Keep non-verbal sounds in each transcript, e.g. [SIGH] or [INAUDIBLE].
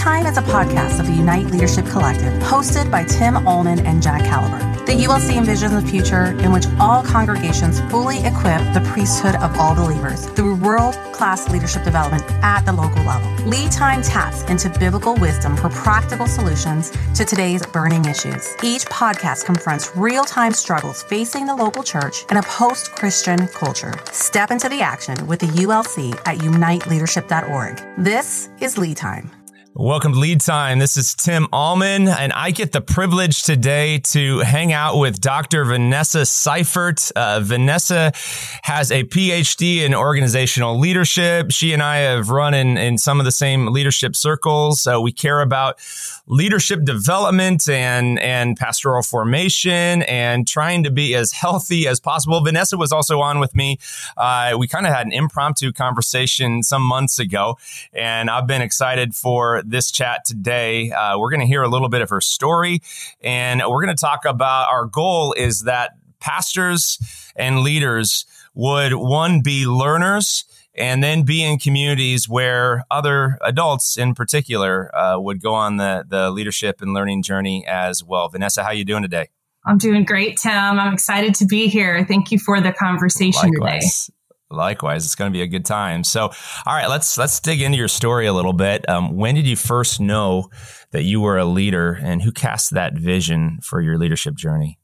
Time is a podcast of the Unite Leadership Collective, hosted by Tim Allman and Jack Caliber. The ULC envisions a future in which all congregations fully equip the priesthood of all believers through world class leadership development at the local level. Lead Time taps into biblical wisdom for practical solutions to today's burning issues. Each podcast confronts real time struggles facing the local church in a post Christian culture. Step into the action with the ULC at uniteleadership.org. This is Lead Time. Welcome to Lead Time. This is Tim Allman, and I get the privilege today to hang out with Dr. Vanessa Seifert. Uh, Vanessa has a PhD in organizational leadership. She and I have run in, in some of the same leadership circles. Uh, we care about leadership development and, and pastoral formation and trying to be as healthy as possible. Vanessa was also on with me. Uh, we kind of had an impromptu conversation some months ago, and I've been excited for this chat today. Uh, we're going to hear a little bit of her story, and we're going to talk about our goal is that pastors and leaders would one be learners and then be in communities where other adults in particular uh, would go on the, the leadership and learning journey as well vanessa how you doing today i'm doing great tim i'm excited to be here thank you for the conversation Likewise. today Likewise, it's going to be a good time. So, all right, let's let's dig into your story a little bit. Um, when did you first know that you were a leader, and who cast that vision for your leadership journey?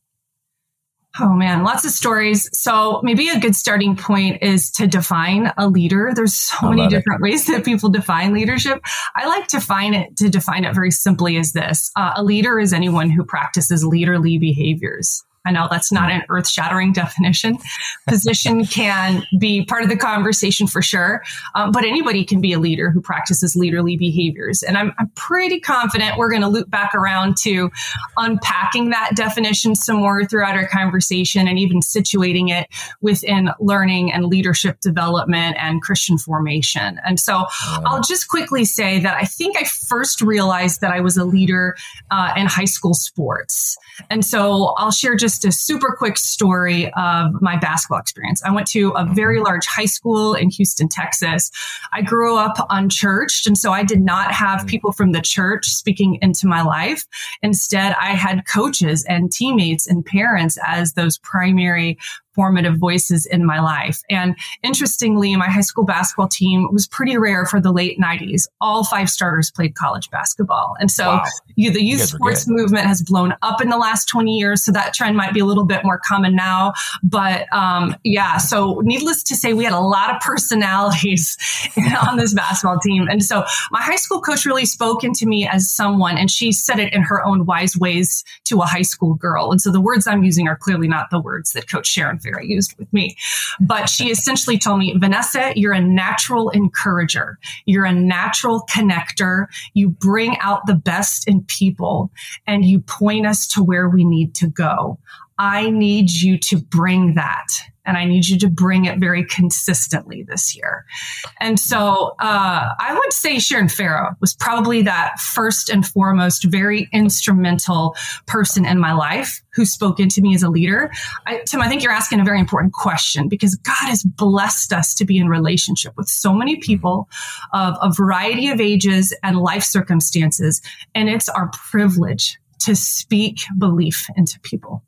Oh man, lots of stories. So maybe a good starting point is to define a leader. There's so many different it. ways that people define leadership. I like to define it to define it very simply as this: uh, a leader is anyone who practices leaderly behaviors. I know that's not an earth shattering definition. Position [LAUGHS] can be part of the conversation for sure, um, but anybody can be a leader who practices leaderly behaviors. And I'm, I'm pretty confident we're going to loop back around to unpacking that definition some more throughout our conversation and even situating it within learning and leadership development and Christian formation. And so I'll just quickly say that I think I first realized that I was a leader uh, in high school sports. And so I'll share just just a super quick story of my basketball experience. I went to a very large high school in Houston, Texas. I grew up unchurched, and so I did not have mm. people from the church speaking into my life. Instead, I had coaches and teammates and parents as those primary formative voices in my life. And interestingly, my high school basketball team was pretty rare for the late 90s. All five starters played college basketball. And so wow. you, the youth you sports movement has blown up in the last 20 years. So that trend might be a little bit more common now. But um, yeah, so needless to say, we had a lot of personalities [LAUGHS] on this basketball team. And so my high school coach really spoke into me as someone, and she said it in her own wise ways to a high school girl. And so the words I'm using are clearly not the words that Coach Sharon I used with me. But she essentially told me, Vanessa, you're a natural encourager. You're a natural connector. You bring out the best in people and you point us to where we need to go. I need you to bring that and I need you to bring it very consistently this year. And so uh, I would say Sharon Farrow was probably that first and foremost very instrumental person in my life who spoke into me as a leader. I, Tim, I think you're asking a very important question because God has blessed us to be in relationship with so many people of a variety of ages and life circumstances. And it's our privilege to speak belief into people.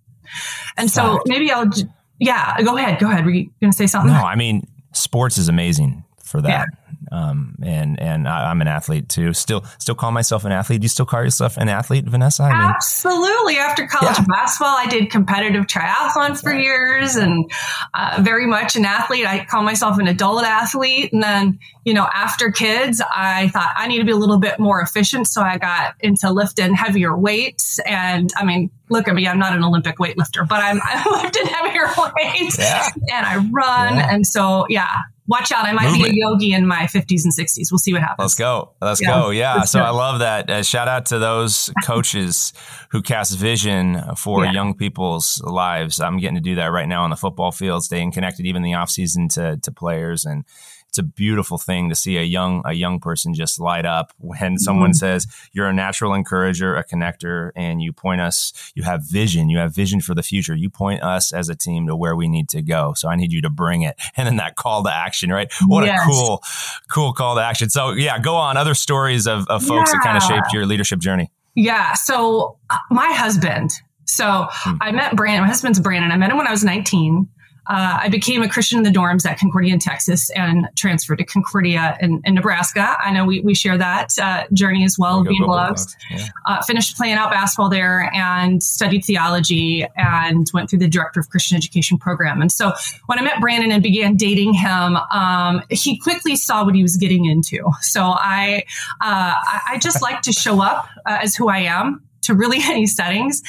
And so maybe I'll yeah, go ahead. Go ahead. Were you going to say something? No, I mean, sports is amazing for that. Yeah. Um, and and I, am an athlete too. Still, still call myself an athlete. Do you still call yourself an athlete, Vanessa? I mean, Absolutely. After college yeah. basketball, I did competitive triathlon for years, and uh, very much an athlete. I call myself an adult athlete. And then, you know, after kids, I thought I need to be a little bit more efficient, so I got into lifting heavier weights. And I mean, look at me, I'm not an Olympic weightlifter, but I'm [LAUGHS] I heavier [LAUGHS] weights yeah. and I run. Yeah. And so, yeah, watch out. I might Movement. be a yogi in my 50s and 60s. We'll see what happens. Let's go. Let's yeah. go. Yeah. Let's so go. I love that. Uh, shout out to those [LAUGHS] coaches who cast vision for yeah. young people's lives. I'm getting to do that right now on the football field, staying connected even the off season to, to players and, it's a beautiful thing to see a young a young person just light up when someone mm-hmm. says you're a natural encourager, a connector, and you point us. You have vision. You have vision for the future. You point us as a team to where we need to go. So I need you to bring it. [LAUGHS] And then that call to action, right? What yes. a cool, cool call to action. So yeah, go on. Other stories of, of folks yeah. that kind of shaped your leadership journey. Yeah. So uh, my husband. So hmm. I met Brandon. My husband's Brandon. I met him when I was 19 uh, I became a Christian in the dorms at Concordia in Texas and transferred to Concordia in, in Nebraska. I know we, we share that uh, journey as well, being blogs. Yeah. Uh, finished playing out basketball there and studied theology and went through the director of Christian education program. And so when I met Brandon and began dating him, um, he quickly saw what he was getting into. So I, uh, I just like to show up uh, as who I am to really [LAUGHS] any settings.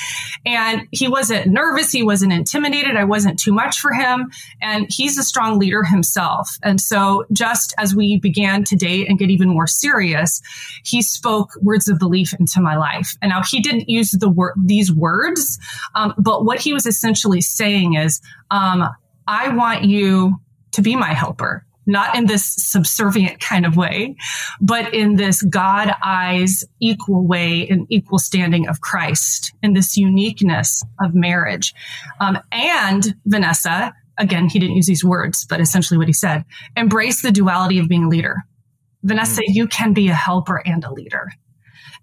And he wasn't nervous. He wasn't intimidated. I wasn't too much for him. And he's a strong leader himself. And so just as we began to date and get even more serious, he spoke words of belief into my life. And now he didn't use the word, these words, um, but what he was essentially saying is, um, I want you to be my helper not in this subservient kind of way, but in this God eyes equal way and equal standing of Christ in this uniqueness of marriage. Um, and Vanessa, again, he didn't use these words, but essentially what he said, embrace the duality of being a leader. Vanessa, mm-hmm. you can be a helper and a leader.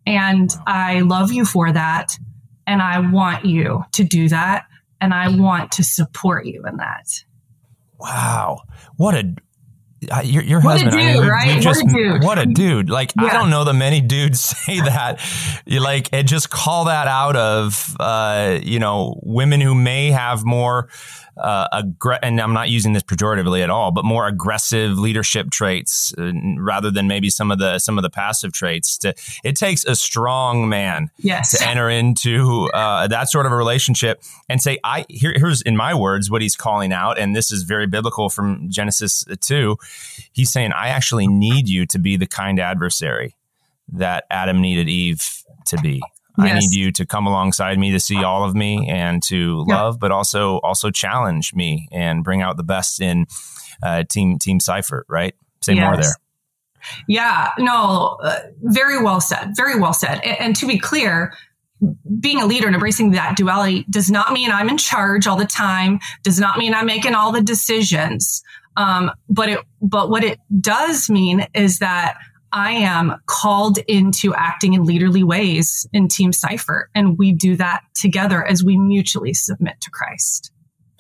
And I love you for that. And I want you to do that. And I want to support you in that. Wow. What a your, your what husband, a dude, I mean, right? Just, what a dude. What a dude. Like, yeah. I don't know that many dudes [LAUGHS] say that. you like, and just call that out of, uh, you know, women who may have more, uh, aggr- and I'm not using this pejoratively at all, but more aggressive leadership traits uh, rather than maybe some of the some of the passive traits. To it takes a strong man yes. to enter into uh, that sort of a relationship and say, "I here, here's in my words what he's calling out," and this is very biblical from Genesis two. He's saying, "I actually need you to be the kind adversary that Adam needed Eve to be." Yes. I need you to come alongside me to see all of me and to love, but also also challenge me and bring out the best in uh, team team Seifert. Right? Say yes. more there. Yeah, no, uh, very well said. Very well said. And, and, to be clear, being a leader and embracing that duality does not mean I'm in charge all the time. Does not mean I'm making all the decisions. Um, but it, but what it does mean is that I am called into acting in leaderly ways in Team Seifert. And we do that together as we mutually submit to Christ.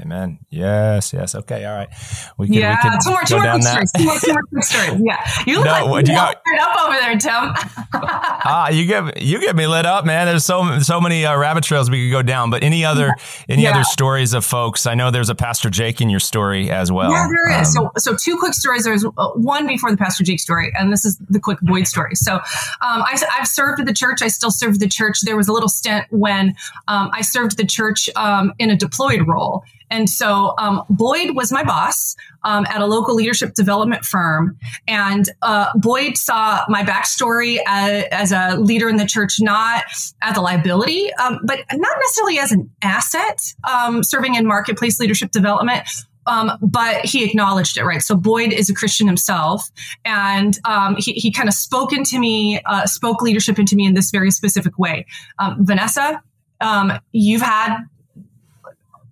Amen. Yes. Yes. Okay. All right. We can. Yeah. We can two more. Two more quick stories. Two more, two more quick stories. [LAUGHS] Yeah. You look no, like you got up over there, Tim. [LAUGHS] ah, you get you get me lit up, man. There's so so many uh, rabbit trails we could go down. But any other yeah. any yeah. other stories of folks? I know there's a Pastor Jake in your story as well. Yeah, there is. Um, so so two quick stories. There's uh, one before the Pastor Jake story, and this is the quick Boyd story. So um, I, I've served at the church. I still serve the church. There was a little stint when um, I served the church um, in a deployed role. And so um, Boyd was my boss um, at a local leadership development firm. And uh, Boyd saw my backstory as, as, a leader in the church, not as a liability, um, but not necessarily as an asset, um, serving in marketplace leadership development. Um, but he acknowledged it, right? So Boyd is a Christian himself, and um, he, he kind of spoke into me, uh, spoke leadership into me in this very specific way. Um, Vanessa, um, you've had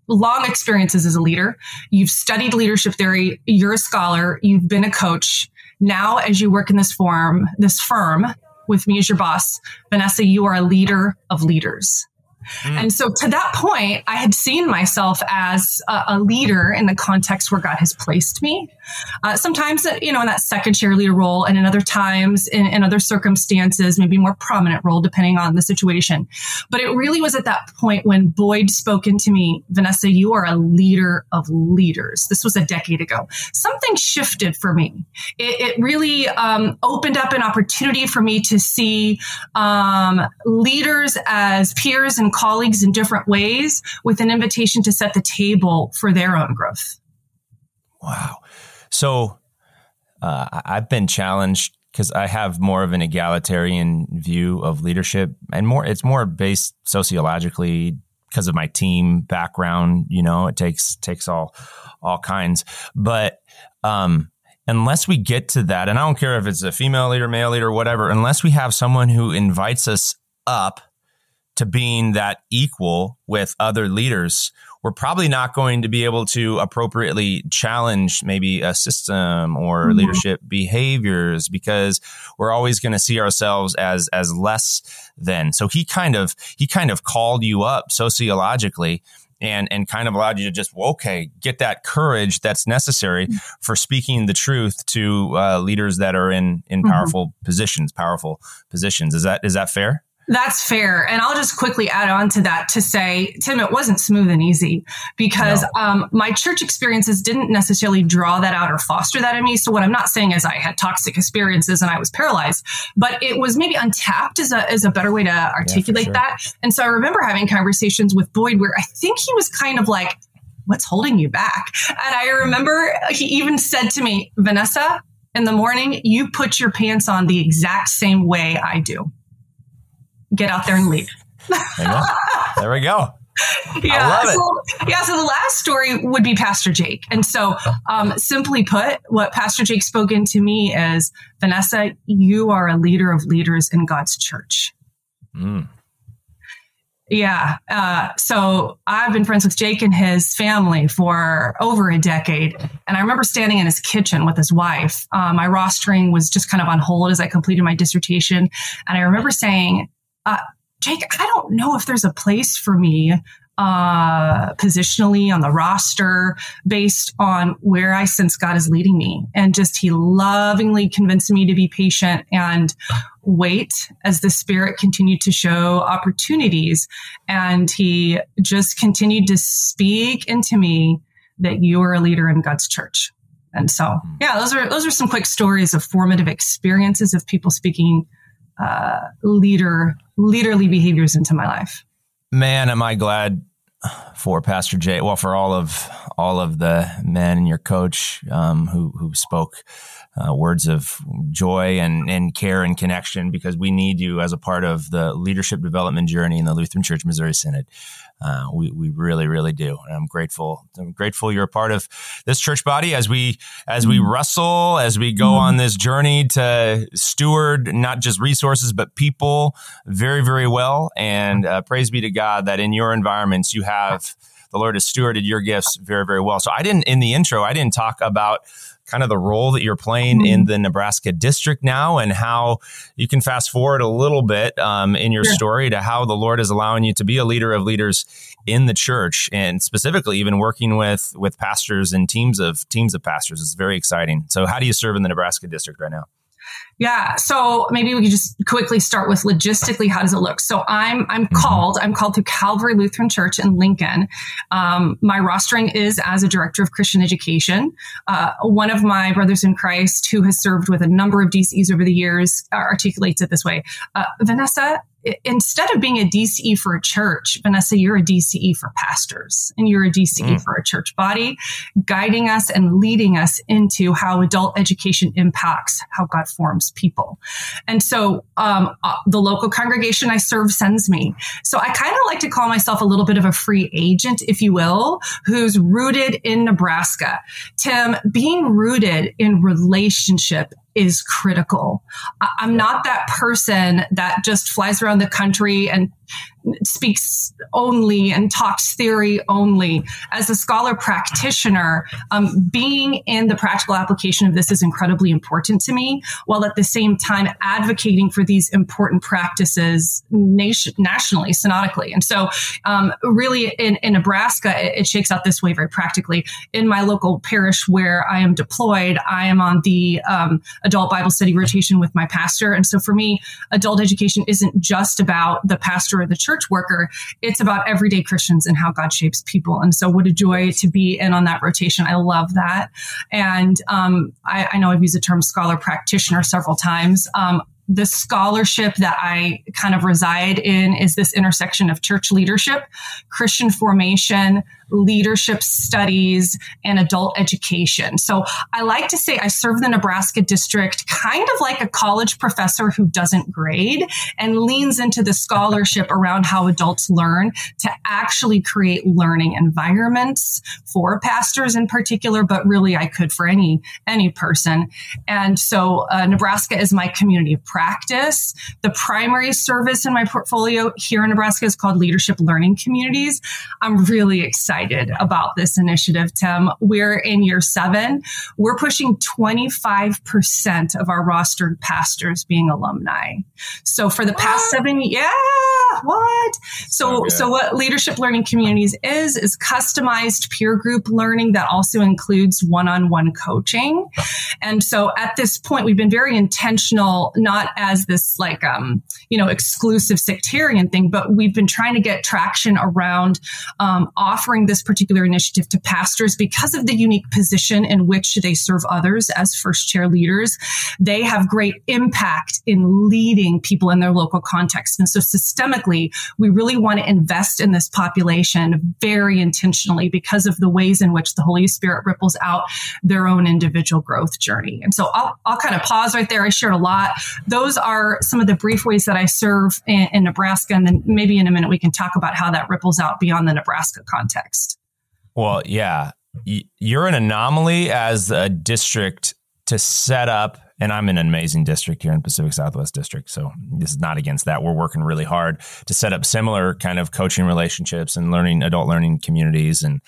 long experiences as a leader. You've studied leadership theory. You're a scholar. You've been a coach. Now, as you work in this form, this firm with me as your boss, Vanessa, you are a leader of leaders. Mm. And so to that point, I had seen myself as a, a leader in the context where God has placed me. Uh, sometimes, uh, you know, in that second chair leader role, and in other times, in, in other circumstances, maybe more prominent role, depending on the situation. But it really was at that point when Boyd spoke into me, Vanessa, you are a leader of leaders. This was a decade ago. Something shifted for me. It, it really um, opened up an opportunity for me to see um, leaders as peers and colleagues in different ways with an invitation to set the table for their own growth. Wow. So uh, I've been challenged because I have more of an egalitarian view of leadership and more, it's more based sociologically because of my team background. You know, it takes, takes all, all kinds. But, um, unless we get to that, and I don't care if it's a female leader, male leader, whatever, unless we have someone who invites us up to being that equal with other leaders, we're probably not going to be able to appropriately challenge maybe a system or mm-hmm. leadership behaviors because we're always going to see ourselves as as less than. So he kind of he kind of called you up sociologically and and kind of allowed you to just well, okay get that courage that's necessary mm-hmm. for speaking the truth to uh, leaders that are in in mm-hmm. powerful mm-hmm. positions powerful positions is that is that fair that's fair. And I'll just quickly add on to that to say, Tim, it wasn't smooth and easy because no. um, my church experiences didn't necessarily draw that out or foster that in me. So what I'm not saying is I had toxic experiences and I was paralyzed, but it was maybe untapped as a, as a better way to articulate yeah, sure. that. And so I remember having conversations with Boyd where I think he was kind of like, what's holding you back? And I remember he even said to me, Vanessa, in the morning, you put your pants on the exact same way I do get out there and lead. there, we go. [LAUGHS] yeah. So, yeah. So the last story would be Pastor Jake. And so, um, simply put, what Pastor Jake spoke into me is Vanessa, you are a leader of leaders in God's church. Mm. Yeah. Uh, so I've been friends with Jake and his family for over a decade. And I remember standing in his kitchen with his wife. Uh, my rostering was just kind of on hold as I completed my dissertation. And I remember saying, uh, Jake, I don't know if there's a place for me uh, positionally on the roster based on where I sense God is leading me. And just he lovingly convinced me to be patient and wait as the Spirit continued to show opportunities. And he just continued to speak into me that you are a leader in God's church. And so, hmm. yeah, those are those are some quick stories of formative experiences of people speaking uh, leader leaderly behaviors into my life. Man, am I glad for Pastor Jay. Well, for all of all of the men and your coach um, who who spoke uh, words of joy and and care and connection, because we need you as a part of the leadership development journey in the Lutheran Church Missouri Synod. Uh, we, we really, really do. And I'm grateful. I'm grateful you're a part of this church body as we, as we mm-hmm. wrestle, as we go mm-hmm. on this journey to steward not just resources, but people very, very well. And uh, praise be to God that in your environments, you have the Lord has stewarded your gifts very, very well. So I didn't, in the intro, I didn't talk about kind of the role that you're playing mm-hmm. in the Nebraska district now and how you can fast forward a little bit um, in your story to how the Lord is allowing you to be a leader of leaders in the church and specifically even working with with pastors and teams of teams of pastors. It's very exciting. So how do you serve in the Nebraska district right now? Yeah. So maybe we could just quickly start with logistically. How does it look? So I'm I'm mm-hmm. called. I'm called through Calvary Lutheran Church in Lincoln. Um, my rostering is as a director of Christian education. Uh, one of my brothers in Christ who has served with a number of DCEs over the years articulates it this way: uh, Vanessa, instead of being a DCE for a church, Vanessa, you're a DCE for pastors and you're a DCE mm. for a church body, guiding us and leading us into how adult education impacts how God forms people. And so um, uh, the local congregation I serve sends me. So I kind of like to call myself a little bit of a free agent, if you will, who's rooted in Nebraska. Tim, being rooted in relationship is critical. I'm not that person that just flies around the country and speaks only and talks theory only. As a scholar practitioner, um, being in the practical application of this is incredibly important to me, while at the same time advocating for these important practices nation, nationally, synodically. And so, um, really, in, in Nebraska, it, it, shakes out this way very practically. In my local parish where I am deployed, I am on the um, adult Bible study rotation with my pastor. And so, for me, adult education isn't just about the pastor or the church church worker. It's about everyday Christians and how God shapes people. And so, what a joy to be in on that rotation. I love that. And um, I, I, know I've used the term scholar practitioner several times. Um, the scholarship that I kind of reside in is this intersection of church leadership, Christian formation, leadership studies, and adult education. So I like to say I serve the Nebraska district kind of like a college professor who doesn't grade and leans into the scholarship around how adults learn to actually create learning environments for pastors in particular, but really I could for any any person. And so uh, Nebraska is my community of practice. The primary service in my portfolio here in Nebraska is called Leadership Learning Communities. I'm really excited about this initiative, Tim. We're in year seven. We're pushing 25% of our rostered pastors being alumni. So for the what? past seven, yeah, what? So, so what Leadership Learning Communities is, is customized peer group learning that also includes one-on-one coaching. And so at this point, we've been very intentional, not as this like, um, you know, exclusive sectarian thing, but we've been trying to get traction around um, offering this particular initiative to pastors because of the unique position in which they serve others as first chair leaders. They have great impact in leading people in their local context. And so systemically, we really want to invest in this population very intentionally because of the ways in which the Holy Spirit ripples out their own individual growth journey. And so I'll, I'll kind of pause right there. I shared a lot. Those are some of the brief ways that I serve in, in Nebraska. And then maybe in a minute, we can talk about how that ripples out beyond the Nebraska context. Well, yeah, you're an anomaly as a district to set up and I'm in an amazing district here in Pacific Southwest District. So this is not against that. We're working really hard to set up similar kind of coaching relationships and learning adult learning communities. And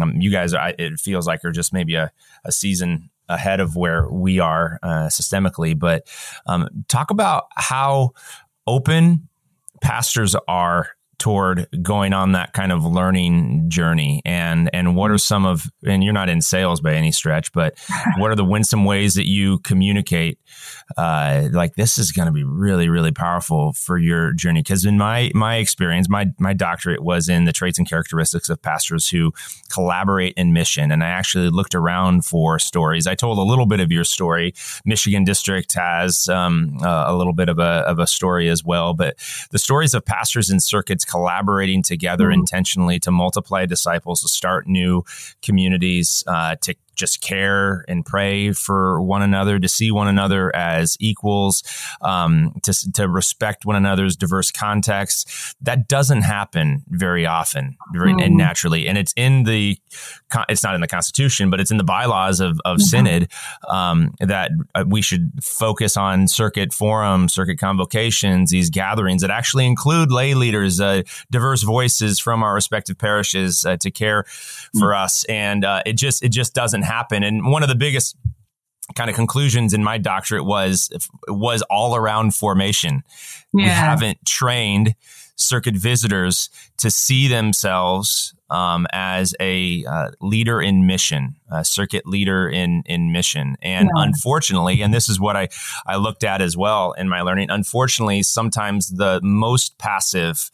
um, you guys, are, it feels like are just maybe a, a season ahead of where we are uh, systemically. But um, talk about how open pastors are toward going on that kind of learning journey? And and what are some of and you're not in sales by any stretch but [LAUGHS] what are the winsome ways that you communicate uh, like this is going to be really really powerful for your journey? Because in my my experience my my doctorate was in the traits and characteristics of pastors who collaborate in mission. And I actually looked around for stories. I told a little bit of your story. Michigan district has um, uh, a little bit of a of a story as well. But the stories of pastors in circuits collaborating together mm-hmm. intentionally to multiply disciples, to start new communities, uh, to just care and pray for one another, to see one another as equals, um, to, to respect one another's diverse contexts. That doesn't happen very often very, mm. and naturally. And it's in the, it's not in the Constitution, but it's in the bylaws of, of mm-hmm. Synod um, that uh, we should focus on circuit forums, circuit convocations, these gatherings that actually include lay leaders, uh, diverse voices from our respective parishes uh, to care for mm. us. And uh, it just, it just doesn't happen. And one of the biggest kind of conclusions in my doctorate was was all around formation. Yeah. We haven't trained circuit visitors to see themselves um, as a uh, leader in mission, a circuit leader in in mission. And yeah. unfortunately, and this is what I I looked at as well in my learning. Unfortunately, sometimes the most passive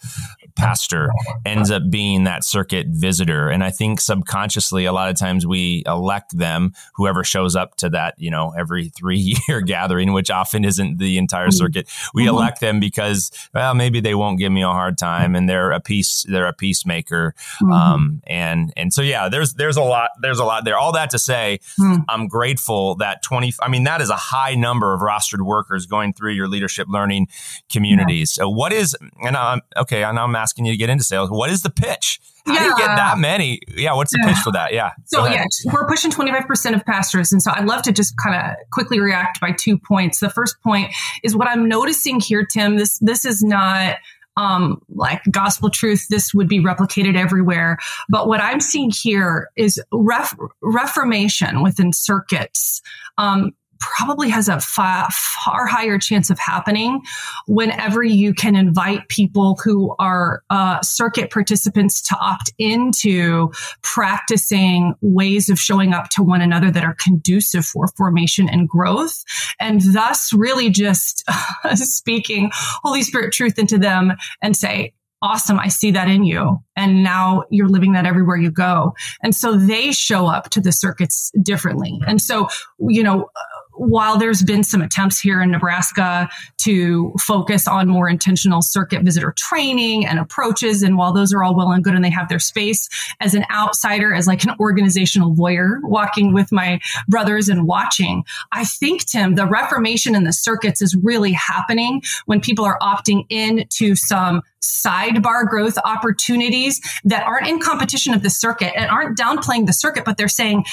pastor ends up being that circuit visitor, and I think subconsciously, a lot of times we elect them, whoever shows up to that, you know, every three [LAUGHS] year gathering, which often isn't the entire mm-hmm. circuit. We mm-hmm. elect them because well, maybe they won't give me a hard time, and they're a peace they're a peacemaker. Mm-hmm. Um, and and so yeah, there's there's a lot there's a lot there. All that to say, mm. I'm grateful that 20. I mean, that is a high number of rostered workers going through your leadership learning communities. Yeah. So what is and I'm okay. And I'm asking you to get into sales. What is the pitch? How yeah. do you get that many? Yeah, what's the yeah. pitch for that? Yeah. So yeah, we're pushing 25% of pastors. And so I'd love to just kind of quickly react by two points. The first point is what I'm noticing here, Tim. This this is not um, like gospel truth, this would be replicated everywhere. But what I'm seeing here is ref- reformation within circuits. Um, probably has a far, far higher chance of happening whenever you can invite people who are uh, circuit participants to opt into practicing ways of showing up to one another that are conducive for formation and growth, and thus really just [LAUGHS] speaking Holy Spirit truth into them and say, awesome. I see that in you. And now you're living that everywhere you go. And so they show up to the circuits differently. And so, you know, while there's been some attempts here in Nebraska to focus on more intentional circuit visitor training and approaches, and while those are all well and good and they have their space, as an outsider, as like an organizational lawyer walking with my brothers and watching, I think, Tim, the reformation in the circuits is really happening when people are opting in to some sidebar growth opportunities that aren't in competition of the circuit and aren't downplaying the circuit, but they're saying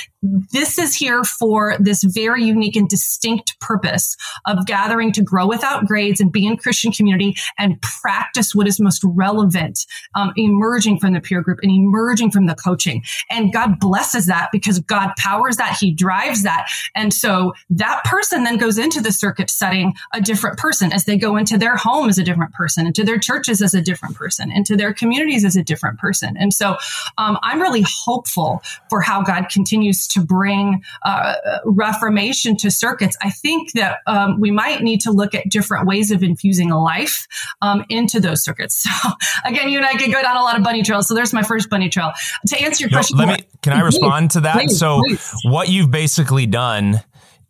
this is here for this very unique and distinct purpose of gathering to grow without grades and be in Christian community and practice what is most relevant, um, emerging from the peer group and emerging from the coaching. And God blesses that because God powers that. He drives that. And so that person then goes into the circuit setting a different person as they go into their home as a different person, into their churches as a different person, into their communities as a different person. And so um, I'm really hopeful for how God continues to bring uh, reformation to circuits. I think that um, we might need to look at different ways of infusing life um, into those circuits. [LAUGHS] So again, you and I could go down a lot of bunny trails. So there's my first bunny trail. To answer your question, let me. Can I respond to that? Please, so please. what you've basically done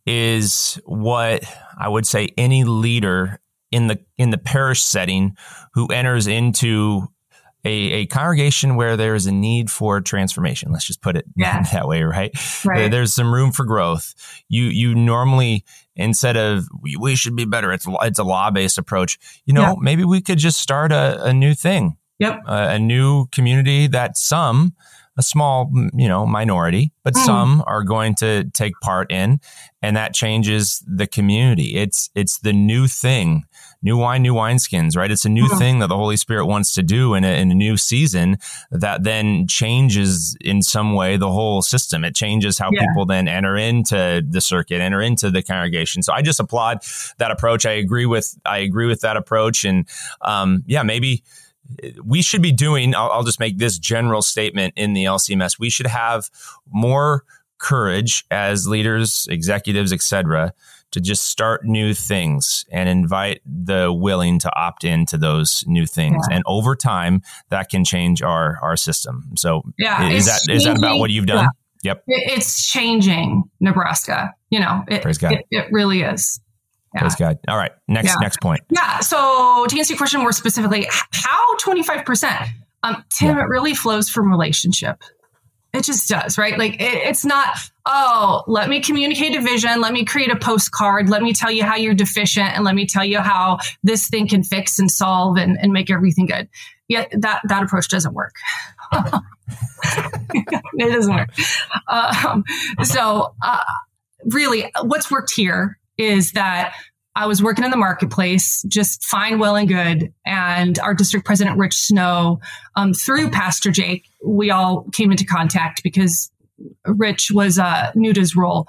is what I would say any leader in the in the parish setting who enters into a, a congregation where there is a need for transformation. Let's just put it [LAUGHS] yeah. that way, right? right? There's some room for growth. You you normally instead of we should be better. It's it's a law based approach. You know, yeah. maybe we could just start a, a new thing. Yep, a new community that some a small, you know, minority, but mm. some are going to take part in, and that changes the community. It's it's the new thing, new wine, new wineskins, right? It's a new mm. thing that the Holy Spirit wants to do in a, in a new season that then changes in some way the whole system. It changes how yeah. people then enter into the circuit, enter into the congregation. So I just applaud that approach. I agree with I agree with that approach, and um, yeah, maybe we should be doing, I'll, I'll, just make this general statement in the LCMS. We should have more courage as leaders, executives, etc., to just start new things and invite the willing to opt into those new things. Yeah. And over time, that can change our our system. So, yeah, is that changing. is that about what you've done? Yeah. Yep, it's changing Nebraska. You know, it, Praise God. It, it really is. Yeah. Praise God. All right. Next yeah. next point. Yeah. So to answer your question more specifically, how 25%? Um, Tim, it really flows from relationship. It just does, right? Like it, it's not, oh, let me communicate a vision. Let me create a postcard. Let me tell you how you're deficient and let me tell you how this thing can fix and solve and, and make everything good. Yet that, that approach doesn't work. [LAUGHS] it doesn't work. Um, so, uh, really, what's worked here is that I was working in the marketplace, just fine, well, and good. And our district president, Rich Snow, um, through Pastor Jake, we all came into contact because Rich was uh, new to his role,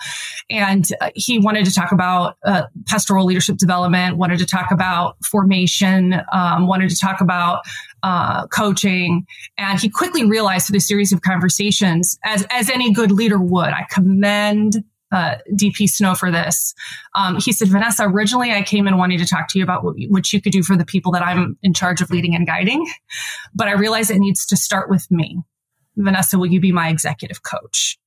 and uh, he wanted to talk about uh, pastoral leadership development, wanted to talk about formation, um, wanted to talk about uh, coaching, and he quickly realized through a series of conversations, as as any good leader would, I commend uh, DP Snow for this. Um, he said, Vanessa, originally I came in wanting to talk to you about what, what you could do for the people that I'm in charge of leading and guiding, but I realize it needs to start with me. Vanessa, will you be my executive coach?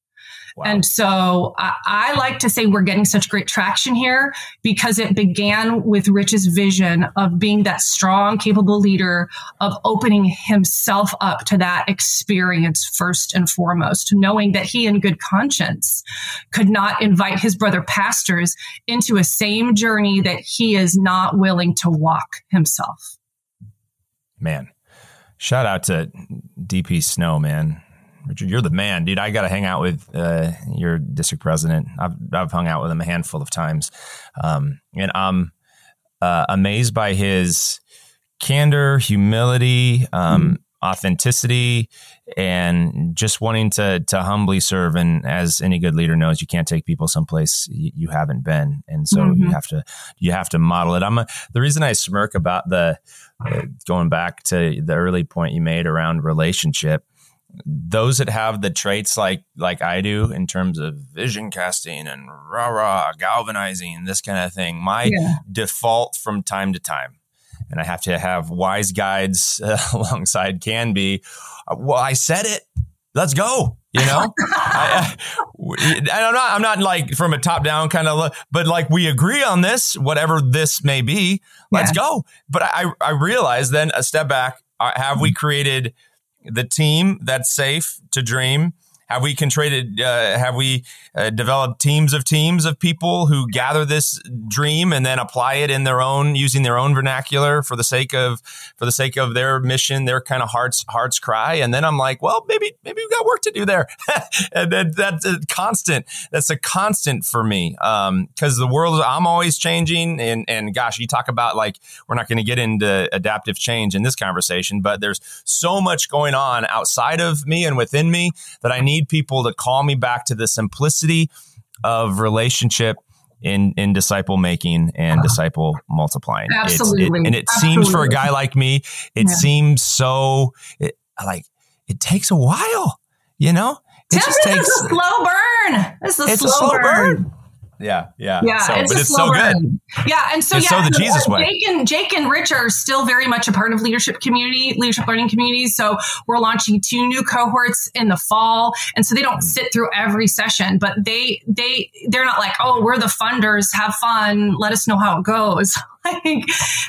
Wow. And so I, I, like to say we're getting such great traction here because it began with Rich's vision of being that strong, capable leader, of opening himself up to that experience first and foremost, knowing that he, in good conscience, could not invite his brother pastors into a same journey that he is not willing to walk himself. Man, shout out to DP Snow, man. Richard, you're the man, dude. I got to hang out with uh, your district president. I've I've hung out with him a handful of times, um, and I'm uh, amazed by his candor, humility, um, mm-hmm. authenticity, and just wanting to to humbly serve. And as any good leader knows, you can't take people someplace you, you haven't been, and so mm-hmm. you have to you have to model it. I'm a, the reason I smirk about the uh, going back to the early point you made around relationship those that have the traits like like I do in terms of vision casting and rah rah galvanizing this kind of thing, my yeah. default from time to time, and I have to have wise guides uh, [LAUGHS] alongside can be, uh, well, I said it, let's go. You know, [LAUGHS] I, I'm not, I'm not like from a top down kind of, but like we agree on this, whatever this may be, let's yeah. go. But I, I realize then a step back, uh, have we created the team that's safe to dream? Have we contrated? Uh, have we uh, developed teams of teams of people who gather this dream and then apply it in their own, using their own vernacular for the sake of for the sake of their mission, their kind of hearts hearts cry? And then I'm like, well, maybe maybe we've got work to do there. [LAUGHS] and then that's a constant. That's a constant for me because um, the world. I'm always changing, and and gosh, you talk about like we're not going to get into adaptive change in this conversation, but there's so much going on outside of me and within me that I need need people to call me back to the simplicity of relationship in in disciple making and uh-huh. disciple multiplying. Absolutely, it, and it Absolutely. seems for a guy like me, it yeah. seems so it, like it takes a while. You know, it just takes a slow burn. It's a, it's slow, a slow burn. burn. Yeah, yeah, yeah. So, it's but it's so good. Yeah, and so it's yeah, so the Jesus uh, way. Jake and Jake and Rich are still very much a part of leadership community, leadership learning communities. So we're launching two new cohorts in the fall, and so they don't mm. sit through every session, but they they they're not like, oh, we're the funders, have fun, let us know how it goes. [LAUGHS] like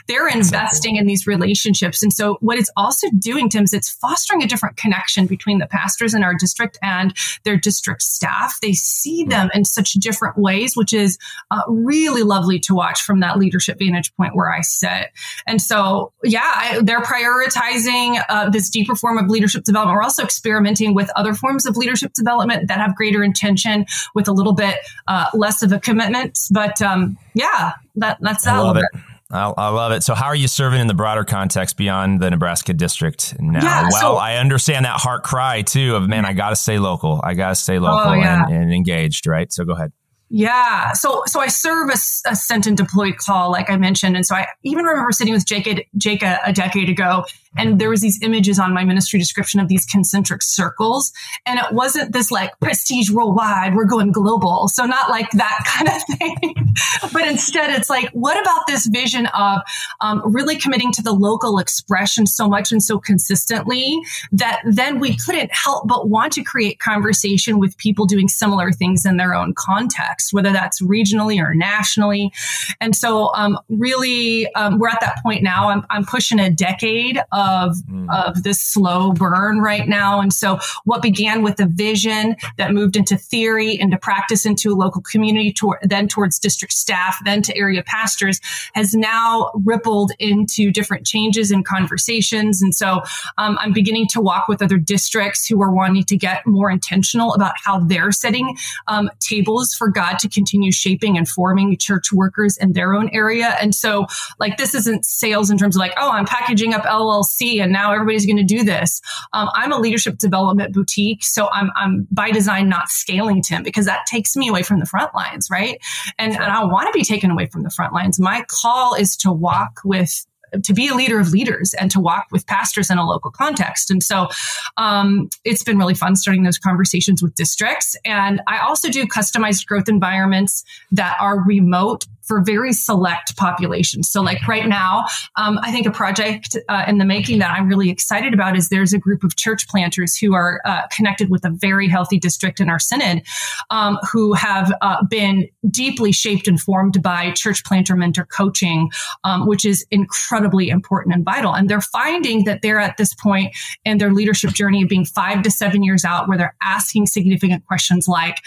they're investing in these relationships. And so what it's also doing, Tim, is it's fostering a different connection between the pastors in our district and their district staff. They see hmm. them in such different ways, which is uh, really lovely to watch from that leadership vantage point where I sit. And so, yeah, I, they're prioritizing uh, this deeper form of leadership development. We're also experimenting with other forms of leadership development that have greater intention with a little bit uh, less of a commitment. But um, yeah, that that's that. I love it. I, I, love it. So, how are you serving in the broader context beyond the Nebraska district now? Yeah, well, so, I understand that heart cry too of man, I got to stay local. I got to stay local oh, yeah. and, and engaged. Right. So, go ahead. Yeah. So, so I serve a, a, sent and deployed call, like I mentioned. And so I even remember sitting with Jake, Jake a, a, decade ago, and there was these images on my ministry description of these concentric circles. And it wasn't this like prestige worldwide, we're going global. So not like that [LAUGHS] kind of thing, but instead it's like, what about this vision of um, really committing to the local expression so much and so consistently that then we couldn't help but want to create conversation with people doing similar things in their own context context, whether that's regionally or nationally. And so, um, really, um, we're at that point now. I'm, I'm pushing a decade of, mm. of this slow burn right now. And so, what began with a vision that moved into theory, into practice, into a local community, to, then towards district staff, then to area pastors, has now rippled into different changes and conversations. And so, um, I'm beginning to walk with other districts who are wanting to get more intentional about how they're setting um, tables for God God to continue shaping and forming church workers in their own area. And so, like, this isn't sales in terms of like, oh, I'm packaging up LLC and now everybody's going to do this. Um, I'm a leadership development boutique. So I'm, I'm by design not scaling Tim because that takes me away from the front lines, right? And, and I want to be taken away from the front lines. My call is to walk with to be a leader of leaders and to walk with pastors in a local context. And so um, it's been really fun starting those conversations with districts. And I also do customized growth environments that are remote for very select populations. So, like right now, um, I think a project uh, in the making that I'm really excited about is there's a group of church planters who are uh, connected with a very healthy district in our synod, um, who have uh, been deeply shaped and formed by church planter mentor coaching, um, which is incredibly important and vital. And they're finding that they're at this point in their leadership journey of being five to seven years out, where they're asking significant questions like,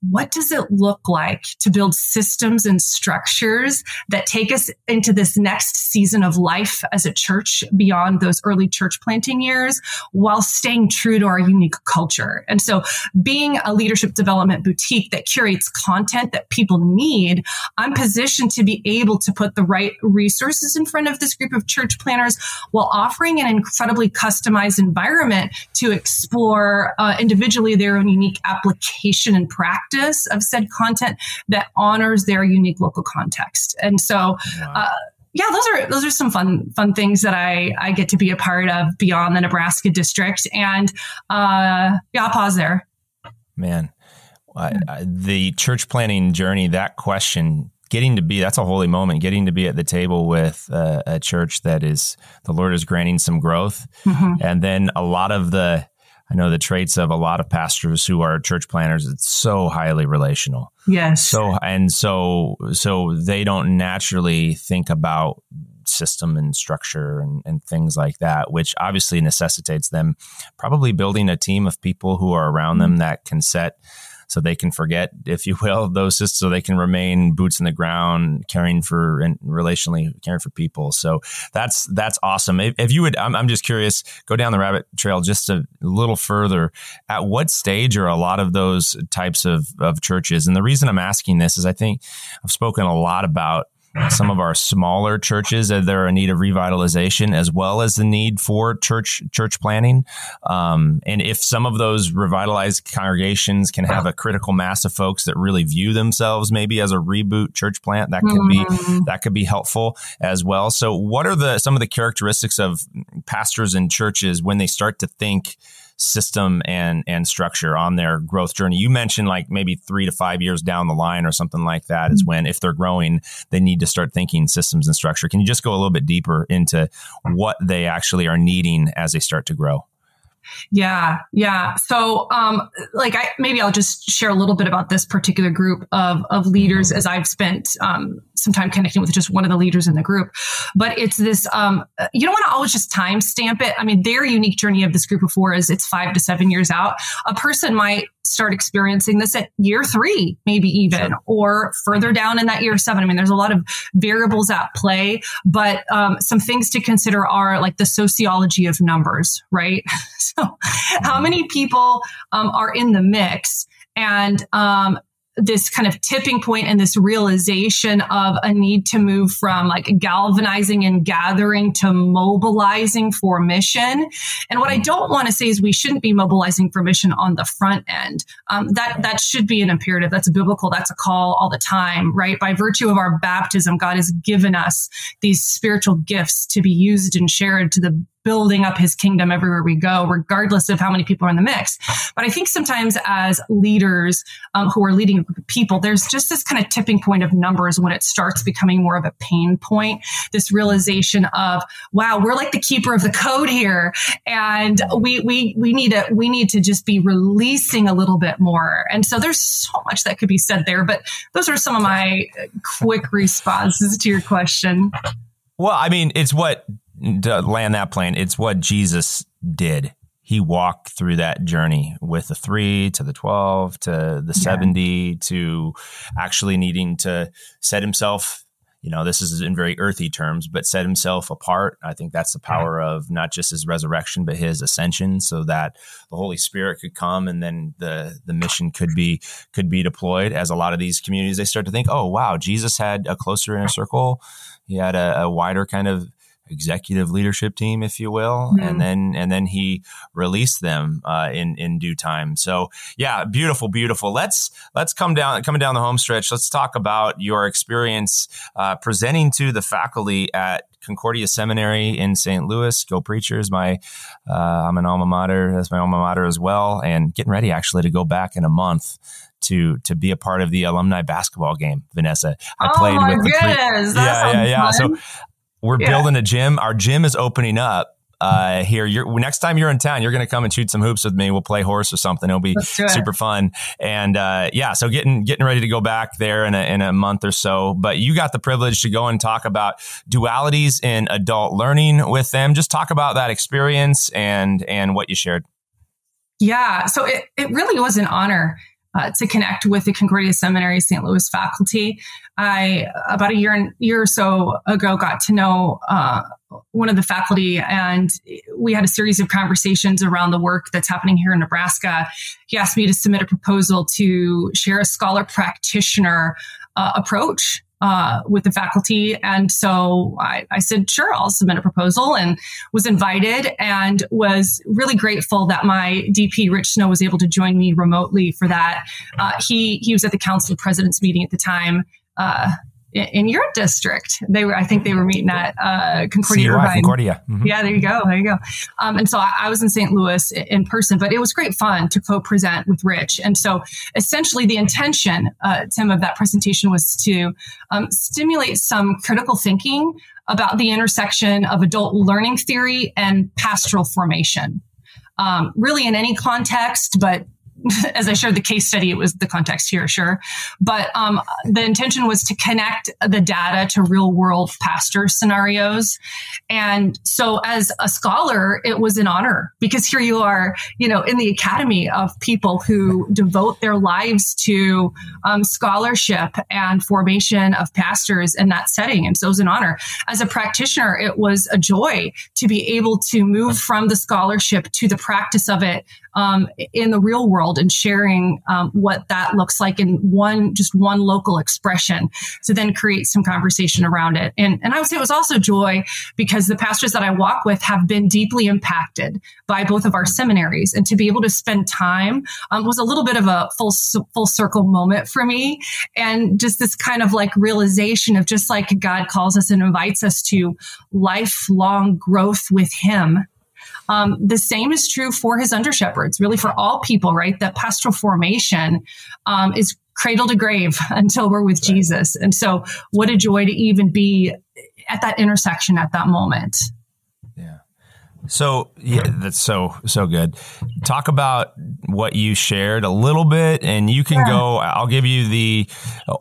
what does it look like to build systems and structures that take us into this next season of life as a church beyond those early church planting years while staying true to our unique culture? And so being a leadership development boutique that curates content that people need, I'm positioned to be able to put the right resources in front of this group of church planters while offering an incredibly customized environment to explore uh, individually their own unique application and practice practice of said content that honors their unique local context. And so, wow. uh, yeah, those are those are some fun fun things that I I get to be a part of beyond the Nebraska district. And uh, yeah, I'll pause there. Man, I, I, the church planting journey. That question getting to be that's a holy moment getting to be at the table with uh, a church that is the lord is granting some growth mm-hmm. and then a lot of the I know the traits of a lot of pastors who are church planters. It's so highly relational. Yes. So and so so they don't naturally think about system and structure and, and things like that, which obviously necessitates them probably building a team of people who are around them mm-hmm. that can set so they can forget, if you will, [LAUGHS] those systems, so they can remain boots in the ground, caring for and relationally caring for people. So that's that's awesome. If, if you would, I'm, I'm, just curious, go down the rabbit trail just a little further. At what stage are a lot of those types of of churches? And the reason I'm asking this is I think I've spoken a lot about some of our smaller churches that are in need of revitalization, as well as the need for church church planting. Um, and if some of those revitalized congregations can have a critical mass of folks that really view themselves maybe as a reboot church plant, that could mm-hmm. be that could be helpful as well. So, what are the some of the characteristics of pastors and churches when they start to think? System and and structure on their growth journey. You mentioned like maybe three to five years down the line or something like that is mm-hmm. when if they're growing, they need to start thinking systems and structure. Can you just go a little bit deeper into what they actually are needing as they start to grow? Yeah, yeah. So, um, like, I maybe I'll just share a little bit about this particular group of of leaders as I've spent um, some time connecting with just one of the leaders in the group. But it's this, um, you don't want to always just time stamp it. I mean, their unique journey of this group of four is it's five to seven years out. A person might start experiencing this at year three, maybe even, sure. or further down in that year seven. I mean, there's a lot of variables at play, but um, some things to consider are like the sociology of numbers, right? [LAUGHS] so, how many people um, are in the mix? And um, this kind of tipping point and this realization of a need to move from like galvanizing and gathering to mobilizing for mission. And what I don't want to say is we shouldn't be mobilizing for mission on the front end. Um, that that should be an imperative. That's biblical. That's a call all the time, right? By virtue of our baptism, God has given us these spiritual gifts to be used and shared to the building up his kingdom everywhere we go, regardless of how many people are in the mix. But I think sometimes as leaders um, who are leading people, there's just this kind of tipping point of numbers when it starts becoming more of a pain point. This realization of, wow, we're like the keeper of the code here, and we we we need to we need to just be releasing a little bit more. And so there's so much that could be said there. But those are some of my quick responses to your question. Well, I mean, it's what to land that plane, it's what Jesus did. He walked through that journey with the three to the 12 to the yeah. 70 to actually needing to set himself you know, this is in very earthy terms, but set himself apart. I think that's the power of not just his resurrection, but his ascension, so that the Holy Spirit could come and then the the mission could be could be deployed. As a lot of these communities, they start to think, oh wow, Jesus had a closer inner circle. He had a, a wider kind of executive leadership team, if you will, mm-hmm. and then and then he released them uh, in in due time. So yeah, beautiful, beautiful. Let's let's come down coming down the home stretch. Let's talk about your experience uh, presenting to the faculty at Concordia Seminary in St. Louis. Go Preachers! My uh, I'm an alma mater. That's my alma mater as well, and getting ready actually to go back in a month to to be a part of the alumni basketball game, Vanessa. I oh played with the pre- yeah, yeah, yeah. Fun. So we're yeah. building a gym. Our gym is opening up uh, here. You're, next time you're in town, you're going to come and shoot some hoops with me. We'll play horse or something. It'll be super fun. And uh, yeah, so getting getting ready to go back there in a, in a month or so. But you got the privilege to go and talk about dualities in adult learning with them. Just talk about that experience and and what you shared. Yeah, so it, it really was an honor uh, to connect with the Concordia Seminary St. Louis faculty. I about a year year or so ago got to know uh, one of the faculty, and we had a series of conversations around the work that's happening here in Nebraska. He asked me to submit a proposal to share a scholar practitioner uh, approach uh, with the faculty. And so I, I, said, sure, I'll submit a proposal and was invited and was really grateful that my DP, Rich Snow, was able to join me remotely for that. Uh, he, he was at the council presidents meeting at the time. Uh, in your district. They were, I think they were meeting at uh, Concordia. CUI, Concordia. Mm-hmm. Yeah, there you go. There you go. Um, and so I, I, was in St. Louis in person, but it was great fun to co-present with Rich. And so essentially the intention, uh, Tim, of that presentation was to um, stimulate some critical thinking about the intersection of adult learning theory and pastoral formation. um, really in any context, but [LAUGHS] as I shared the case study, it was the context here, sure. But um, the intention was to connect the data to real world pastor scenarios. And so as a scholar, it was an honor because here you are, you know, in the academy of people who devote their lives to um, scholarship and formation of pastors in that setting. And so it was an honor. As a practitioner, it was a joy to be able to move from the scholarship to the practice of it um, in the real world and sharing um, what that looks like in one just one local expression to then create some conversation around it. And and i would say it was also joy because the pastors that i walk with have been deeply impacted by both of our seminaries. And to be able to spend time um, was a little bit of a full full circle moment for me. And just this kind of like realization of just like god calls us and invites us to lifelong growth with him um, the same is true for his under shepherds, really for all people, right? That pastoral formation um, is cradle to grave [LAUGHS] until we're with right. Jesus. And so, what a joy to even be at that intersection at that moment. So yeah, that's so so good. Talk about what you shared a little bit, and you can yeah. go. I'll give you the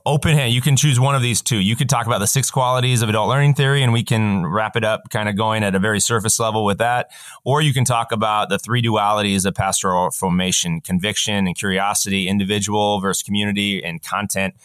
open hand. You can choose one of these two. You could talk about the six qualities of adult learning theory, and we can wrap it up, kind of going at a very surface level with that. Or you can talk about the three dualities of pastoral formation: conviction and curiosity, individual versus community, and content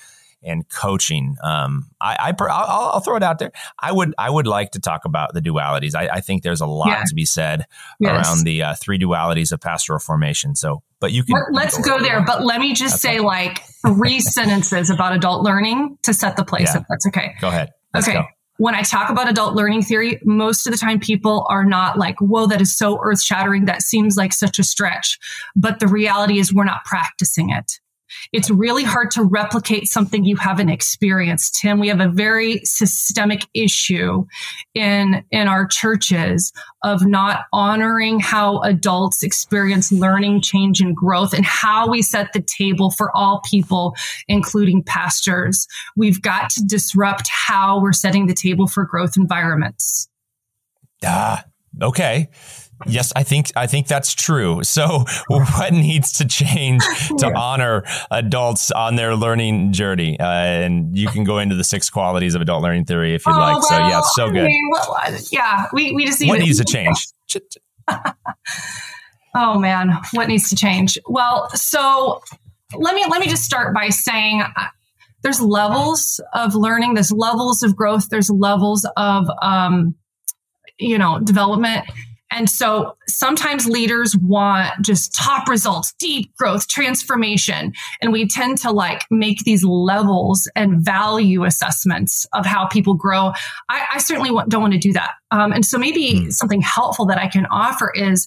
and coaching. Um, I, I I'll, I'll, throw it out there. I would I would like to talk about the dualities. I, I think there's a lot yeah. to be said yes. around the uh, three dualities of pastoral formation. So, but you can let's go, go there. But let me just say like three [LAUGHS] sentences about adult learning to set the place. Yeah. If that's okay. Go ahead. Let's okay. Go. When I talk about adult learning theory, most of the time people are not like, whoa, that is so earth shattering. That seems like such a stretch. But the reality is we're not practicing it. It's really hard to replicate something you haven't experienced. Tim, we have a very systemic issue in, in our churches of not honoring how adults experience learning, change, and growth and how we set the table for all people, including pastors. We've got to disrupt how we're setting the table for growth environments. Ah, okay. Yes, I think I think that's true. [LAUGHS] So, what needs to change [LAUGHS] to yeah. honor adults on their learning journey? Uh, and you can go into the six qualities of adult learning theory if you'd oh, like. Well, so, yeah, so good. I mean, well, yeah, we we just need what needs to [LAUGHS] change. oh man, what needs to change? Well, so let me let me just start by saying. Uh, there's levels of learning. There's levels of growth. There's levels of, um, you know, development and so sometimes leaders want just top results, deep growth, transformation. And we tend to like make these levels and value assessments of how people grow. I, I certainly don't want to do that. Um, and so maybe mm. something helpful that I can offer is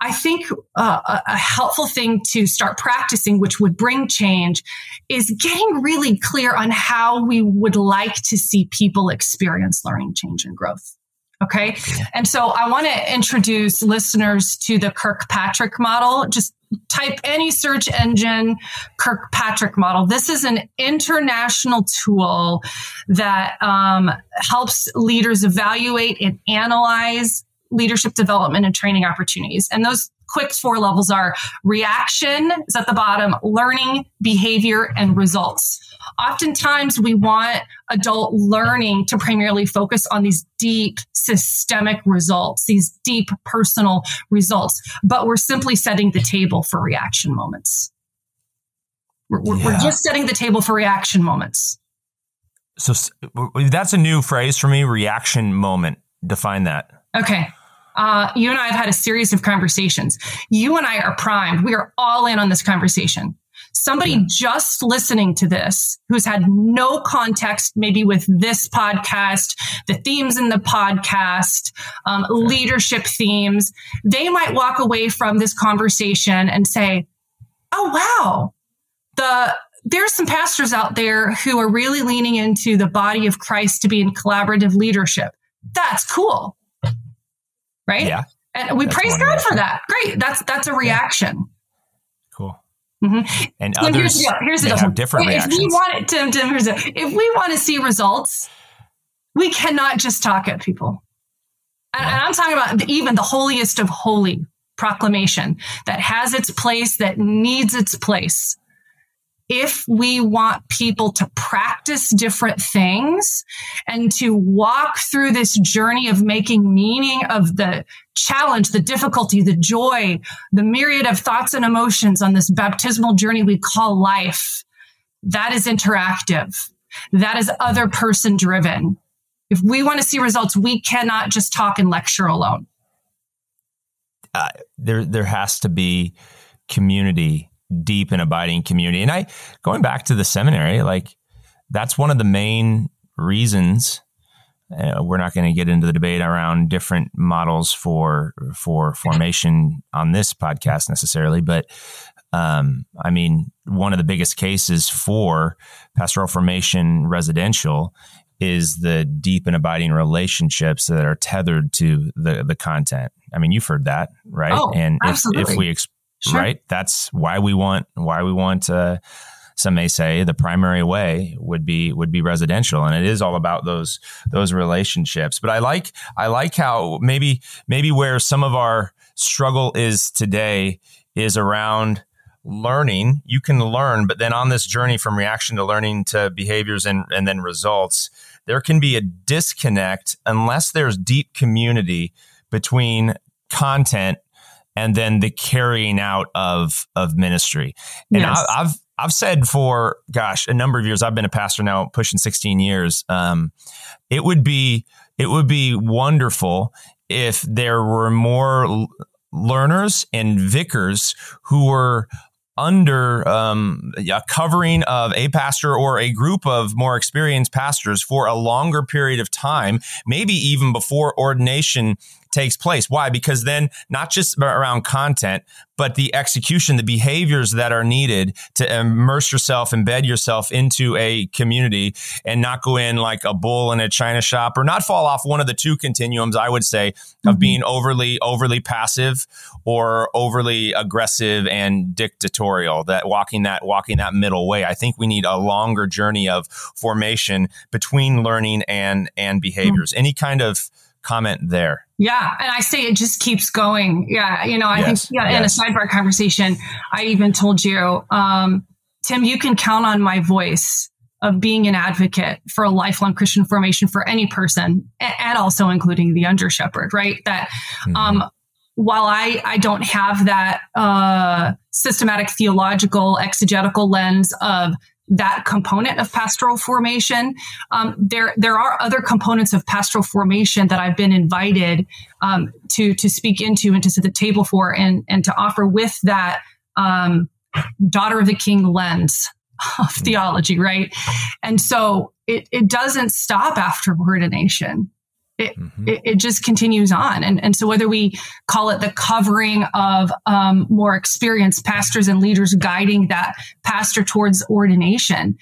I think uh, a helpful thing to start practicing, which would bring change, is getting really clear on how we would like to see people experience learning, change, and growth. Okay. And so I want to introduce listeners to the Kirkpatrick model. Just type any search engine Kirkpatrick model. This is an international tool that um, helps leaders evaluate and analyze leadership development and training opportunities. And those quick four levels are reaction is at the bottom, learning, behavior, and results. Oftentimes we want adult learning to primarily focus on these deep systemic results, these deep personal results, but we're simply setting the table for reaction moments. We're, yeah. we're just setting the table for reaction moments. So that's a new phrase for me reaction moment. Define that. Okay uh, you and I have had a series of conversations. You and I are primed. We are all in on this conversation. Somebody just listening to this who's had no context, maybe with this podcast, the themes in the podcast, um, leadership themes, they might walk away from this conversation and say, Oh, wow. The, there's some pastors out there who are really leaning into the body of Christ to be in collaborative leadership. That's cool right? Yeah. And we that's praise God for that. Great. That's that's a reaction. Cool. Mm-hmm. And so others here's the, here's the have different if reactions. we want it, Tim, Tim, if we want to see results, we cannot just talk at people. And, and I'm talking about even the holiest of holy proclamation that has its place, that needs its place. If we want people to practice different things and to walk through this journey of making meaning of the challenge, the difficulty, the joy, the myriad of thoughts and emotions on this baptismal journey we call life, that is interactive. That is other person driven. If we want to see results, we cannot just talk and lecture alone. Uh, there, there has to be community, deep and abiding community. And I, going back to the seminary, like that's one of the main reasons. Uh, we're not going to get into the debate around different models for for formation on this podcast necessarily, but um, I mean, one of the biggest cases for pastoral formation residential is the deep and abiding relationships that are tethered to the the content. I mean, you've heard that, right? Oh, and if, if we ex- sure. right, that's why we want why we want uh, some may say the primary way would be would be residential. And it is all about those those relationships. But i like i like how maybe maybe where some of our struggle is today is around learning, you can learn, but then on this journey from reaction to learning to behaviors and, and then results, there can be a disconnect unless there's deep community between content and then the carrying out of of ministry. And Yes. I, I've I've said for gosh a number of years. I've been a pastor now, pushing 16 years. Um, it would be it would be wonderful if there were more learners and vicars who were under um, a covering of a pastor or a group of more experienced pastors for a longer period of time, maybe even before ordination takes place. Why? Because then not just around content, but the execution, the behaviors that are needed to immerse yourself, embed yourself into a community and not go in like a bull in a china shop or not fall off one of the two continuums, I would say, of mm-hmm. being overly, overly passive or overly aggressive and dictatorial, that walking that, walking that middle way. I think we need a longer journey of formation between learning and, and mm. behaviors. Any kind of comment there? Yeah, and I say it just keeps going. Yeah, you know, I Yes, think yeah, yes. in a sidebar conversation, I even told you, um, Tim, you can count on my voice of being an advocate for a lifelong Christian formation for any person, and also including the under shepherd, right? That um, while I I don't have that uh, systematic theological exegetical lens of that component of pastoral formation. Um, there, there are other components of pastoral formation that I've been invited um, to to speak into and to sit at the table for, and and to offer with that um, daughter of the king lens of theology, right? And so it it doesn't stop after ordination. It, Mhm. it, it just continues on. And, and so whether we call it the covering of um, more experienced pastors and leaders guiding that pastor towards ordination,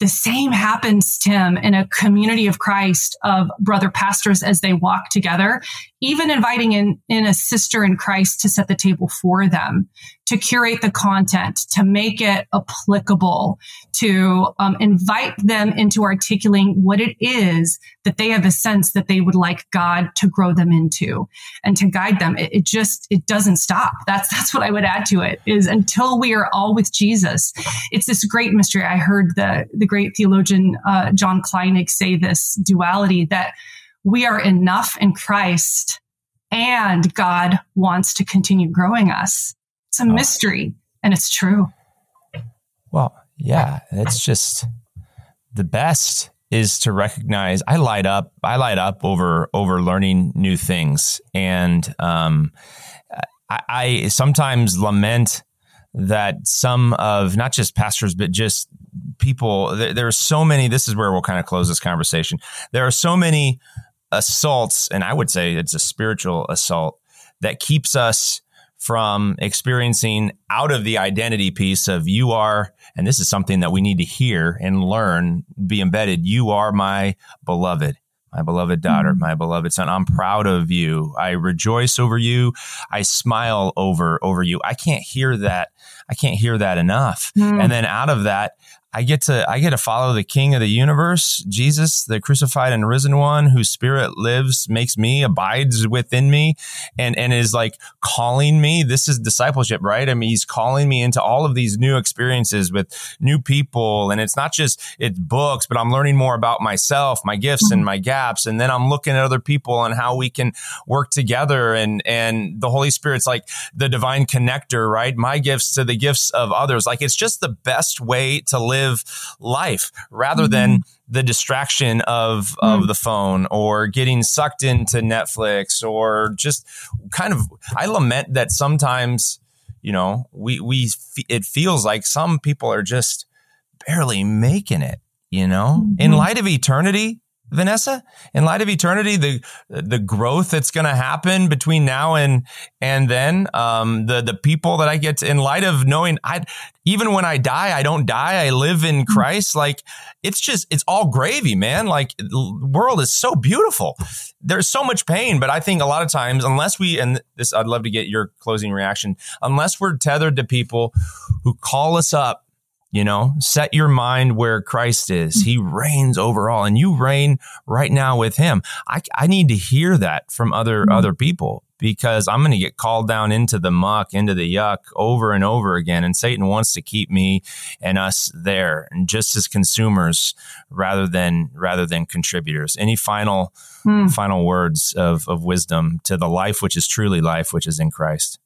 the same happens, Tim, in a community of Christ of brother pastors as they walk together, even inviting in, in a sister in Christ to set the table for them, to curate the content, to make it applicable, to um, invite them into articulating what it is that they have a sense that they would like God to grow them into and to guide them. It, it just, it doesn't stop. That's, [LAUGHS] that's what I would add to it is until we are all with Jesus. It's this great mystery. I heard the, the great theologian, uh, John Kleinig say this duality that we are enough in Christ and God wants to continue growing us. It's a mystery and it's true. Well, yeah, it's just the best is to recognize I light up I light up over over learning new things and um I, I sometimes lament that some of not just pastors but just people there, there are so many this is where we'll kind of close this conversation there are so many assaults and I would say it's a spiritual assault that keeps us from experiencing out of the identity piece of you are, and this is something that we need to hear and learn, be embedded. You are my beloved, my beloved daughter, my beloved son. I'm proud of you. I rejoice over you. I smile over, over you. I can't hear that. I can't hear that enough. Mm. And then out of that, I get to I get to follow the King of the universe, Jesus, the crucified and risen one, whose spirit lives, makes me, abides within me, and and is like calling me. This is discipleship, right? I mean, he's calling me into all of these new experiences with new people, and it's not just it's books, but I'm learning more about myself, my gifts and mm-hmm. my gaps, and then I'm looking at other people and how we can work together, and and the Holy Spirit's like the divine connector, right? My gifts to the gifts of others, like it's just the best way to live live life rather mm-hmm. than the distraction of mm-hmm. of the phone or getting sucked into Netflix or just kind of I lament that sometimes you know we we it feels like some people are just barely making it you know mm-hmm. in light of eternity Vanessa, in light of eternity, the the growth that's going to happen between now and and then, um, the the people that I get to, in light of knowing I even when I die, I don't die. I live in mm-hmm. Christ. Like it's just it's all gravy, man. Like the world is so beautiful. There's so much pain, but I think a lot of times, unless we and this, I'd love to get your closing reaction. Unless we're tethered to people who call us up you know, set your mind where Christ is. He reigns over all and you reign right now with him. I, I need to hear that from other, mm-hmm. other people because I'm going to get called down into the muck, into the yuck over and over again. And Satan wants to keep me and us there and just as consumers rather than, rather than contributors. Any final, mm. final words of, of wisdom to the life, which is truly life, which is in Christ?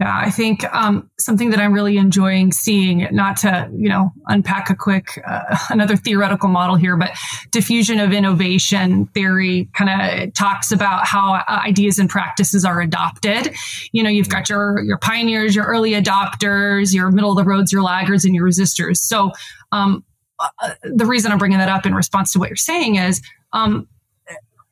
Yeah, I think um, something that I'm really enjoying seeing, not to you know unpack a quick uh, [LAUGHS] another theoretical model here, but diffusion of innovation theory kind of talks about how uh, ideas and practices are adopted. You know, you've got your your pioneers, your early adopters, your middle of the roads, your laggards, and your resistors. So um, uh, the reason I'm bringing that up in response to what you're saying is. Um,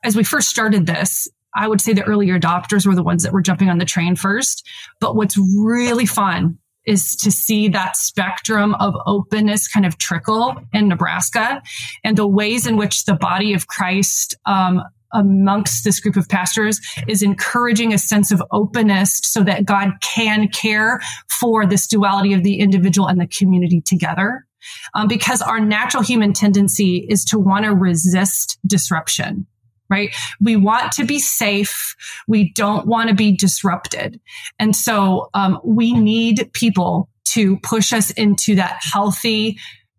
as we first started this, I would say the earlier adopters were the ones that were jumping on the train first. But what's really fun is to see that spectrum of openness kind of trickle in Nebraska and the ways in which the body of Christ um, amongst this group of pastors is encouraging a sense of openness so that God can care for this duality of the individual and the community together. Um, because our natural human tendency is to want to resist disruption right? We want to be safe. We don't want to be disrupted. And so um, we need people to push us into that healthy,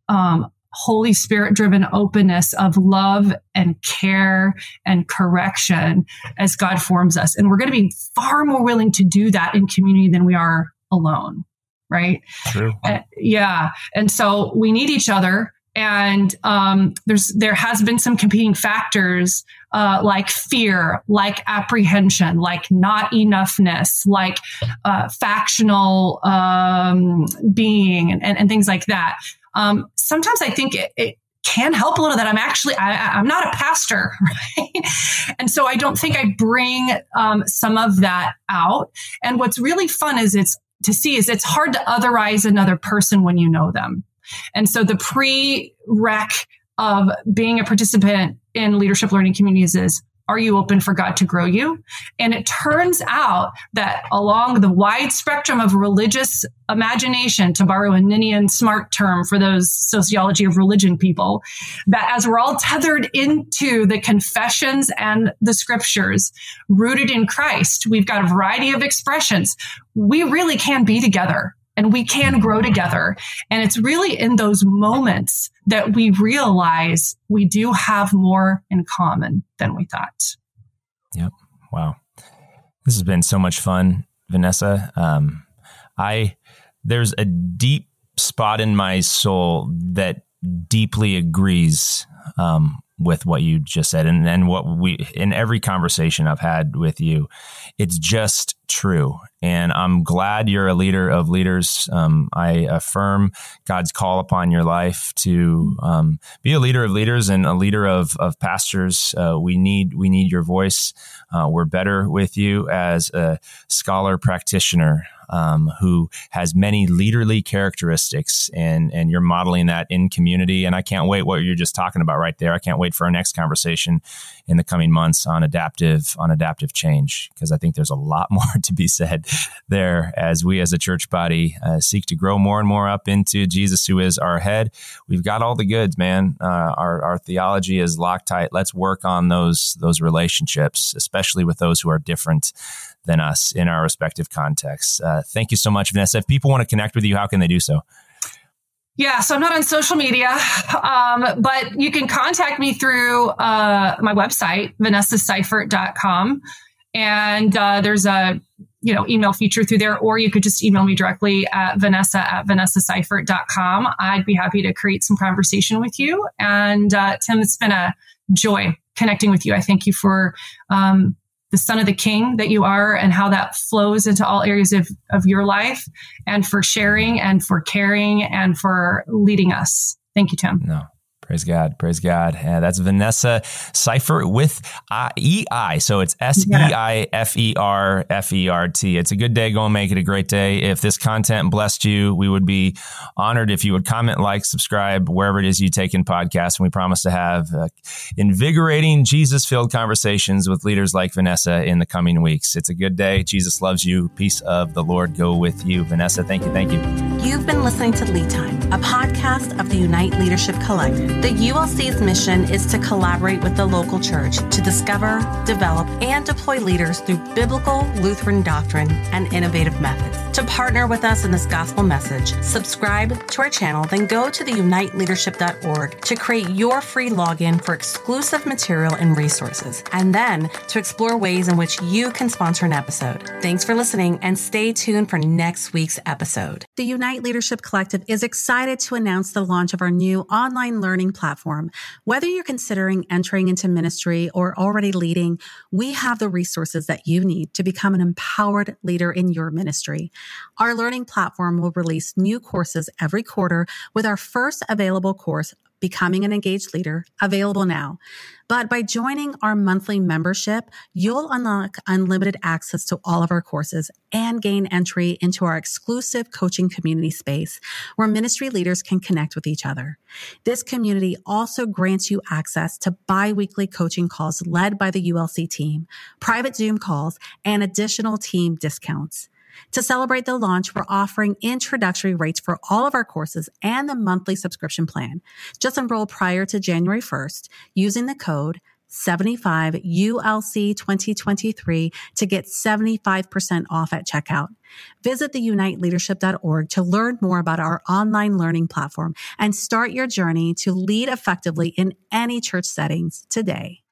um, Holy Spirit driven openness of love and care and correction as God forms us. And we're going to be far more willing to do that in community than we are alone. Right. True. Uh, yeah. And so we need each other and um, there's there has been some competing factors uh, like fear, like apprehension, like not enoughness, like uh, factional um, being, and, and, and, things like that. Um, sometimes I think it, it, can help a little that I'm actually I, am not a pastor, [LAUGHS] right? And so I don't think I bring um, some of that out. And what's really fun is it's to see is it's hard to otherize another person when you know them and so the pre-rec of being a participant in leadership learning communities is are you open for God to grow you? And it turns out that along the wide spectrum of religious imagination, to borrow a Ninian Smart term for those sociology of religion people, that as we're all tethered into the confessions and the scriptures rooted in Christ, we've got a variety of expressions. We really can be together and we can grow together. And it's really in those moments that we realize we do have more in common than we thought. Yep. Wow. This has been so much fun, Vanessa. Um, I, there's a deep spot in my soul that deeply agrees um, with what you just said and, and what we in every conversation I've had with you. It's just true. And I'm glad you're a leader of leaders. Um, I affirm God's call upon your life to um, be a leader of leaders and a leader of, of pastors. Uh, we need we need your voice. Uh, we're better with you as a scholar practitioner um, who has many leaderly characteristics, and and you're modeling that in community. And I can't wait what you're just talking about right there. I can't wait for our next conversation in the coming months on adaptive on adaptive change because I think there's a lot [LAUGHS] more to be said there as we as a church body uh, seek to grow more and more up into Jesus, who is our head. We've got all the goods, man. Uh, our our theology is locked tight. Let's work on those those relationships, especially with those who are different than us in our respective contexts. Uh, thank you so much, Vanessa. If people want to connect with you, how can they do so? Yeah, so I'm not on social media, um, but you can contact me through uh, my website, vanessaseifert.com. And uh, there's a you know email feature through there, or you could just email me directly at vanessa at vanessaseifert.com. I'd be happy to create some conversation with you. And uh, Tim, it's been a joy connecting with you. I thank you for um, the son of the king that you are and how that flows into all areas of, of your life and for sharing and for caring and for leading us. Thank you, Tim. No, Praise God. Praise God. Uh, that's Vanessa Seifert with EI. So it's S E I F E R F E R T. It's a good day. Go and make it a great day. If this content blessed you, we would be honored if you would comment, like, subscribe, wherever it is you take in podcasts. And we promise to have uh, invigorating, Jesus filled conversations with leaders like Vanessa in the coming weeks. It's a good day. Jesus loves you. Peace of the Lord go with you. Vanessa, thank you. Thank you. You've been listening to Lead Time, a podcast of the Unite Leadership Collective. The ULC's mission is to collaborate with the local church to discover, develop, and deploy leaders through biblical Lutheran doctrine and innovative methods. To partner with us in this gospel message, subscribe to our channel, then go to the uniteleadership.org to create your free login for exclusive material and resources, and then to explore ways in which you can sponsor an episode. Thanks for listening and stay tuned for next week's episode. The Unite Leadership Collective is excited to announce the launch of our new online learning platform. Whether you're considering entering into ministry or already leading, we have the resources that you need to become an empowered leader in your ministry. Our learning platform will release new courses every quarter with our first available course, Becoming an Engaged Leader, available now. But by joining our monthly membership, you'll unlock unlimited access to all of our courses and gain entry into our exclusive coaching community space where ministry leaders can connect with each other. This community also grants you access to bi-weekly coaching calls led by the ULC team, private Zoom calls, and additional team discounts. To celebrate the launch, we're offering introductory rates for all of our courses and the monthly subscription plan. Just enroll prior to January 1st using the code 75 ULC 2023 to get 75% off at checkout. Visit theuniteleadership.org to learn more about our online learning platform and start your journey to lead effectively in any church settings today.